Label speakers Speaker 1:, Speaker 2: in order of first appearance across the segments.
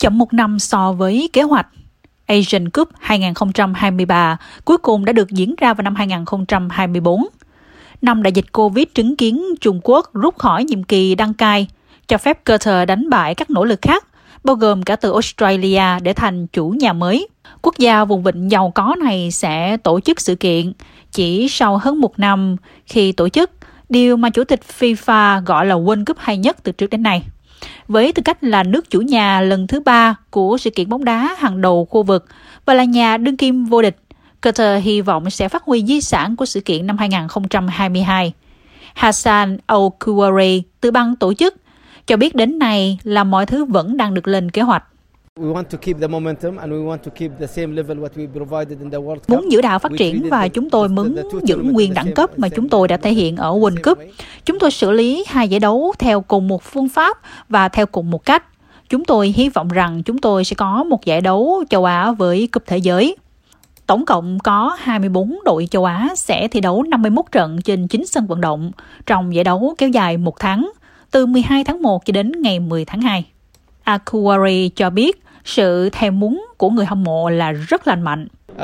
Speaker 1: chậm một năm so với kế hoạch. Asian Cup 2023 cuối cùng đã được diễn ra vào năm 2024. Năm đại dịch Covid chứng kiến Trung Quốc rút khỏi nhiệm kỳ đăng cai, cho phép Qatar đánh bại các nỗ lực khác, bao gồm cả từ Australia để thành chủ nhà mới. Quốc gia vùng vịnh giàu có này sẽ tổ chức sự kiện chỉ sau hơn một năm khi tổ chức điều mà Chủ tịch FIFA gọi là World Cup hay nhất từ trước đến nay. Với tư cách là nước chủ nhà lần thứ ba của sự kiện bóng đá hàng đầu khu vực và là nhà đương kim vô địch, Qatar hy vọng sẽ phát huy di sản của sự kiện năm 2022. Hassan Al-Kuwari từ ban tổ chức cho biết đến nay là mọi thứ vẫn đang được lên kế hoạch. Muốn giữ đạo phát triển và chúng tôi muốn giữ nguyên đẳng cấp mà chúng tôi đã thể hiện ở World Cup. Chúng tôi xử lý hai giải đấu theo cùng một phương pháp và theo cùng một cách. Chúng tôi hy vọng rằng chúng tôi sẽ có một giải đấu châu Á với cúp thế giới. Tổng cộng có 24 đội châu Á sẽ thi đấu 51 trận trên 9 sân vận động trong giải đấu kéo dài một tháng, từ 12 tháng 1 cho đến ngày 10 tháng 2. Aquari cho biết sự thèm muốn của người hâm mộ là rất lành mạnh. Uh,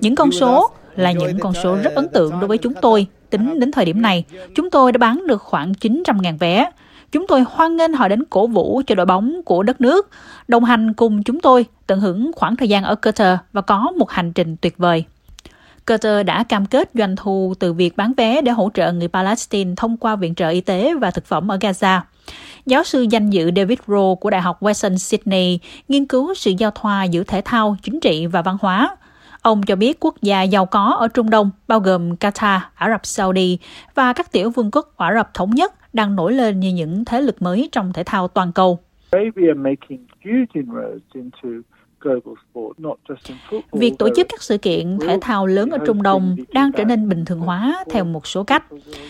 Speaker 1: những con số là những con số rất ấn tượng đối với chúng tôi. Tính đến thời điểm này, chúng tôi đã bán được khoảng 900.000 vé. Chúng tôi hoan nghênh họ đến cổ vũ cho đội bóng của đất nước, đồng hành cùng chúng tôi, tận hưởng khoảng thời gian ở Qatar và có một hành trình tuyệt vời. Qatar đã cam kết doanh thu từ việc bán vé để hỗ trợ người Palestine thông qua viện trợ y tế và thực phẩm ở Gaza. Giáo sư danh dự David Rowe của Đại học Western Sydney nghiên cứu sự giao thoa giữa thể thao, chính trị và văn hóa. Ông cho biết quốc gia giàu có ở Trung Đông, bao gồm Qatar, Ả Rập Saudi và các tiểu vương quốc Ả Rập Thống Nhất đang nổi lên như những thế lực mới trong thể thao toàn cầu. Việc tổ chức các sự kiện thể thao lớn ở Trung Đông đang trở nên bình thường hóa theo một số cách.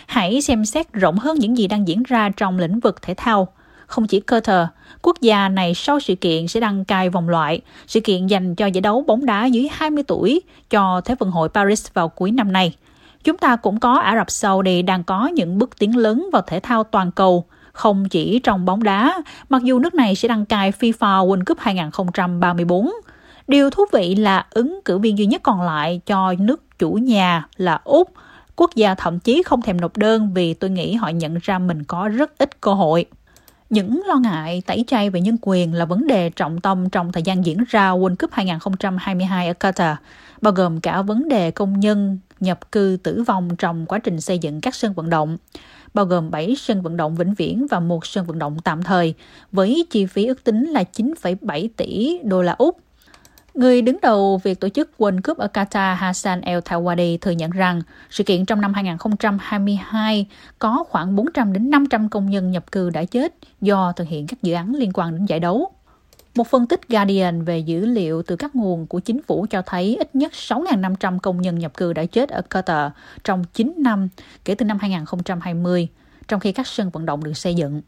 Speaker 1: Hãy xem xét rộng hơn những gì đang diễn ra trong lĩnh vực thể thao. Không chỉ Qatar, quốc gia này sau sự kiện sẽ đăng cai vòng loại, sự kiện dành cho giải đấu bóng đá dưới 20 tuổi cho Thế vận hội Paris vào cuối năm nay. Chúng ta cũng có Ả Rập Saudi đang có những bước tiến lớn vào thể thao toàn cầu, không chỉ trong bóng đá, mặc dù nước này sẽ đăng cai FIFA World Cup 2034. Điều thú vị là ứng cử viên duy nhất còn lại cho nước chủ nhà là Úc. Quốc gia thậm chí không thèm nộp đơn vì tôi nghĩ họ nhận ra mình có rất ít cơ hội. Những lo ngại tẩy chay về nhân quyền là vấn đề trọng tâm trong thời gian diễn ra World Cup 2022 ở Qatar, bao gồm cả vấn đề công nhân nhập cư tử vong trong quá trình xây dựng các sân vận động bao gồm 7 sân vận động vĩnh viễn và một sân vận động tạm thời, với chi phí ước tính là 9,7 tỷ đô la Úc. Người đứng đầu việc tổ chức World Cup ở Qatar Hassan El Thawadi thừa nhận rằng sự kiện trong năm 2022 có khoảng 400 đến 500 công nhân nhập cư đã chết do thực hiện các dự án liên quan đến giải đấu. Một phân tích Guardian về dữ liệu từ các nguồn của chính phủ cho thấy ít nhất 6.500 công nhân nhập cư đã chết ở Qatar trong 9 năm kể từ năm 2020, trong khi các sân vận động được xây dựng.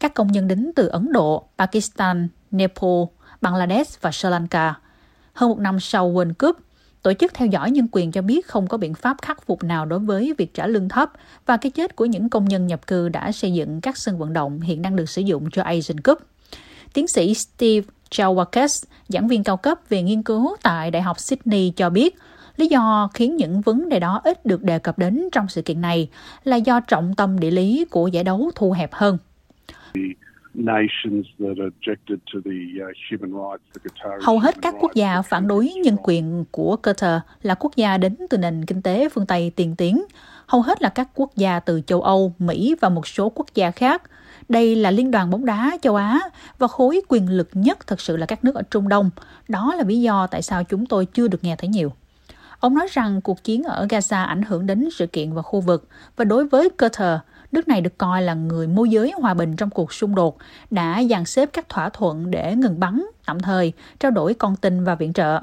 Speaker 1: Các công nhân đến từ Ấn Độ, Pakistan, Nepal, Bangladesh và Sri Lanka. Hơn một năm sau World Cup, Tổ chức theo dõi nhân quyền cho biết không có biện pháp khắc phục nào đối với việc trả lương thấp và cái chết của những công nhân nhập cư đã xây dựng các sân vận động hiện đang được sử dụng cho Asian Cup. Tiến sĩ Steve Chawakes, giảng viên cao cấp về nghiên cứu tại Đại học Sydney cho biết, lý do khiến những vấn đề đó ít được đề cập đến trong sự kiện này là do trọng tâm địa lý của giải đấu thu hẹp hơn. Hầu hết các quốc gia phản đối nhân quyền của Qatar là quốc gia đến từ nền kinh tế phương Tây tiên tiến. Hầu hết là các quốc gia từ châu Âu, Mỹ và một số quốc gia khác – đây là Liên đoàn bóng đá châu Á và khối quyền lực nhất thực sự là các nước ở Trung Đông. Đó là lý do tại sao chúng tôi chưa được nghe thấy nhiều. Ông nói rằng cuộc chiến ở Gaza ảnh hưởng đến sự kiện và khu vực và đối với Qatar, nước này được coi là người môi giới hòa bình trong cuộc xung đột, đã dàn xếp các thỏa thuận để ngừng bắn tạm thời, trao đổi con tin và viện trợ.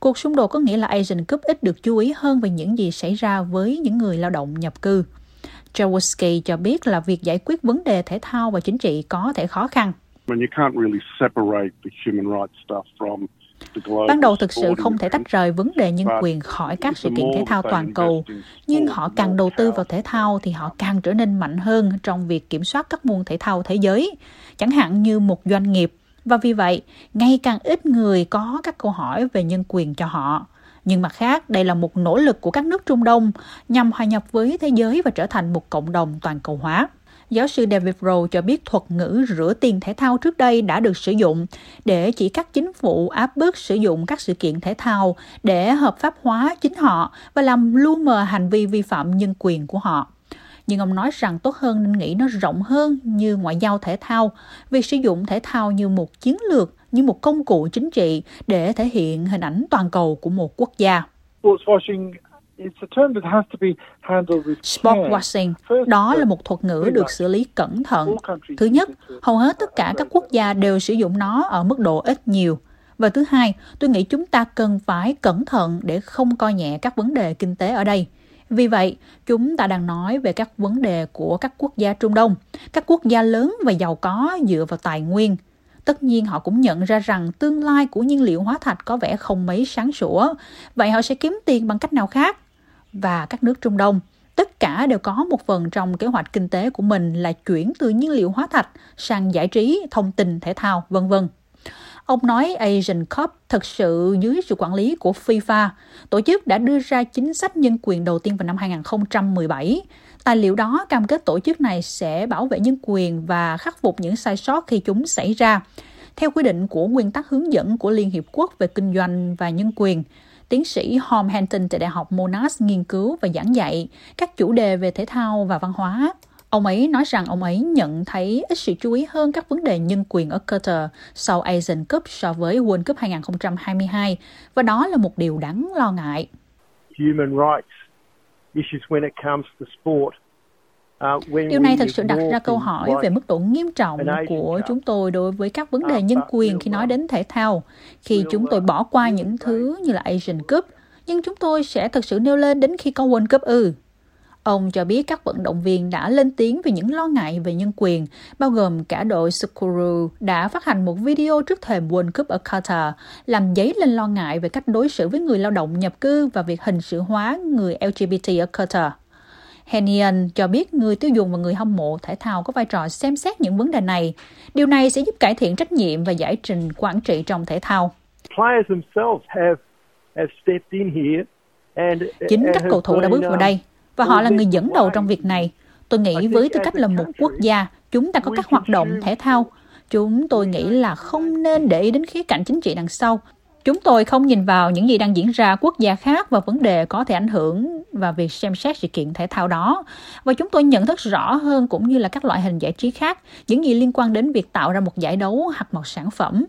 Speaker 1: Cuộc xung đột có nghĩa là Asian Cup ít được chú ý hơn về những gì xảy ra với những người lao động nhập cư. Jaworski cho biết là việc giải quyết vấn đề thể thao và chính trị có thể khó khăn. Ban đầu thực sự không thể tách rời vấn đề nhân quyền khỏi các sự kiện thể thao toàn cầu, nhưng họ càng đầu tư vào thể thao thì họ càng trở nên mạnh hơn trong việc kiểm soát các môn thể thao thế giới, chẳng hạn như một doanh nghiệp. Và vì vậy, ngày càng ít người có các câu hỏi về nhân quyền cho họ. Nhưng mặt khác, đây là một nỗ lực của các nước Trung Đông nhằm hòa nhập với thế giới và trở thành một cộng đồng toàn cầu hóa. Giáo sư David Rowe cho biết thuật ngữ rửa tiền thể thao trước đây đã được sử dụng để chỉ các chính phủ áp bức sử dụng các sự kiện thể thao để hợp pháp hóa chính họ và làm lu mờ hành vi vi phạm nhân quyền của họ. Nhưng ông nói rằng tốt hơn nên nghĩ nó rộng hơn như ngoại giao thể thao, việc sử dụng thể thao như một chiến lược, như một công cụ chính trị để thể hiện hình ảnh toàn cầu của một quốc gia. Washing, đó là một thuật ngữ được xử lý cẩn thận. Thứ nhất, hầu hết tất cả các quốc gia đều sử dụng nó ở mức độ ít nhiều. Và thứ hai, tôi nghĩ chúng ta cần phải cẩn thận để không coi nhẹ các vấn đề kinh tế ở đây. Vì vậy, chúng ta đang nói về các vấn đề của các quốc gia Trung Đông, các quốc gia lớn và giàu có dựa vào tài nguyên. Tất nhiên họ cũng nhận ra rằng tương lai của nhiên liệu hóa thạch có vẻ không mấy sáng sủa, vậy họ sẽ kiếm tiền bằng cách nào khác? Và các nước Trung Đông. Tất cả đều có một phần trong kế hoạch kinh tế của mình là chuyển từ nhiên liệu hóa thạch sang giải trí, thông tin, thể thao, vân vân. Ông nói Asian Cup thực sự dưới sự quản lý của FIFA, tổ chức đã đưa ra chính sách nhân quyền đầu tiên vào năm 2017. Tài liệu đó cam kết tổ chức này sẽ bảo vệ nhân quyền và khắc phục những sai sót khi chúng xảy ra. Theo quy định của nguyên tắc hướng dẫn của Liên Hiệp Quốc về kinh doanh và nhân quyền, tiến sĩ Hom Hanton tại Đại học Monash nghiên cứu và giảng dạy các chủ đề về thể thao và văn hóa. Ông ấy nói rằng ông ấy nhận thấy ít sự chú ý hơn các vấn đề nhân quyền ở Qatar sau Asian Cup so với World Cup 2022 và đó là một điều đáng lo ngại. Human rights issues when it comes to sport Điều này thực sự đặt ra câu hỏi về mức độ nghiêm trọng của chúng tôi đối với các vấn đề nhân quyền khi nói đến thể thao. Khi chúng tôi bỏ qua những thứ như là Asian Cup, nhưng chúng tôi sẽ thực sự nêu lên đến khi có World Cup ư. Ông cho biết các vận động viên đã lên tiếng về những lo ngại về nhân quyền, bao gồm cả đội Sukuru đã phát hành một video trước thềm World Cup ở Qatar, làm dấy lên lo ngại về cách đối xử với người lao động nhập cư và việc hình sự hóa người LGBT ở Qatar. Henian cho biết người tiêu dùng và người hâm mộ thể thao có vai trò xem xét những vấn đề này. Điều này sẽ giúp cải thiện trách nhiệm và giải trình quản trị trong thể thao. Chính các cầu thủ đã bước vào đây và họ là người dẫn đầu trong việc này. Tôi nghĩ với tư cách là một quốc gia, chúng ta có các hoạt động thể thao. Chúng tôi nghĩ là không nên để ý đến khía cạnh chính trị đằng sau Chúng tôi không nhìn vào những gì đang diễn ra quốc gia khác và vấn đề có thể ảnh hưởng và việc xem xét sự kiện thể thao đó. Và chúng tôi nhận thức rõ hơn cũng như là các loại hình giải trí khác, những gì liên quan đến việc tạo ra một giải đấu hoặc một sản phẩm.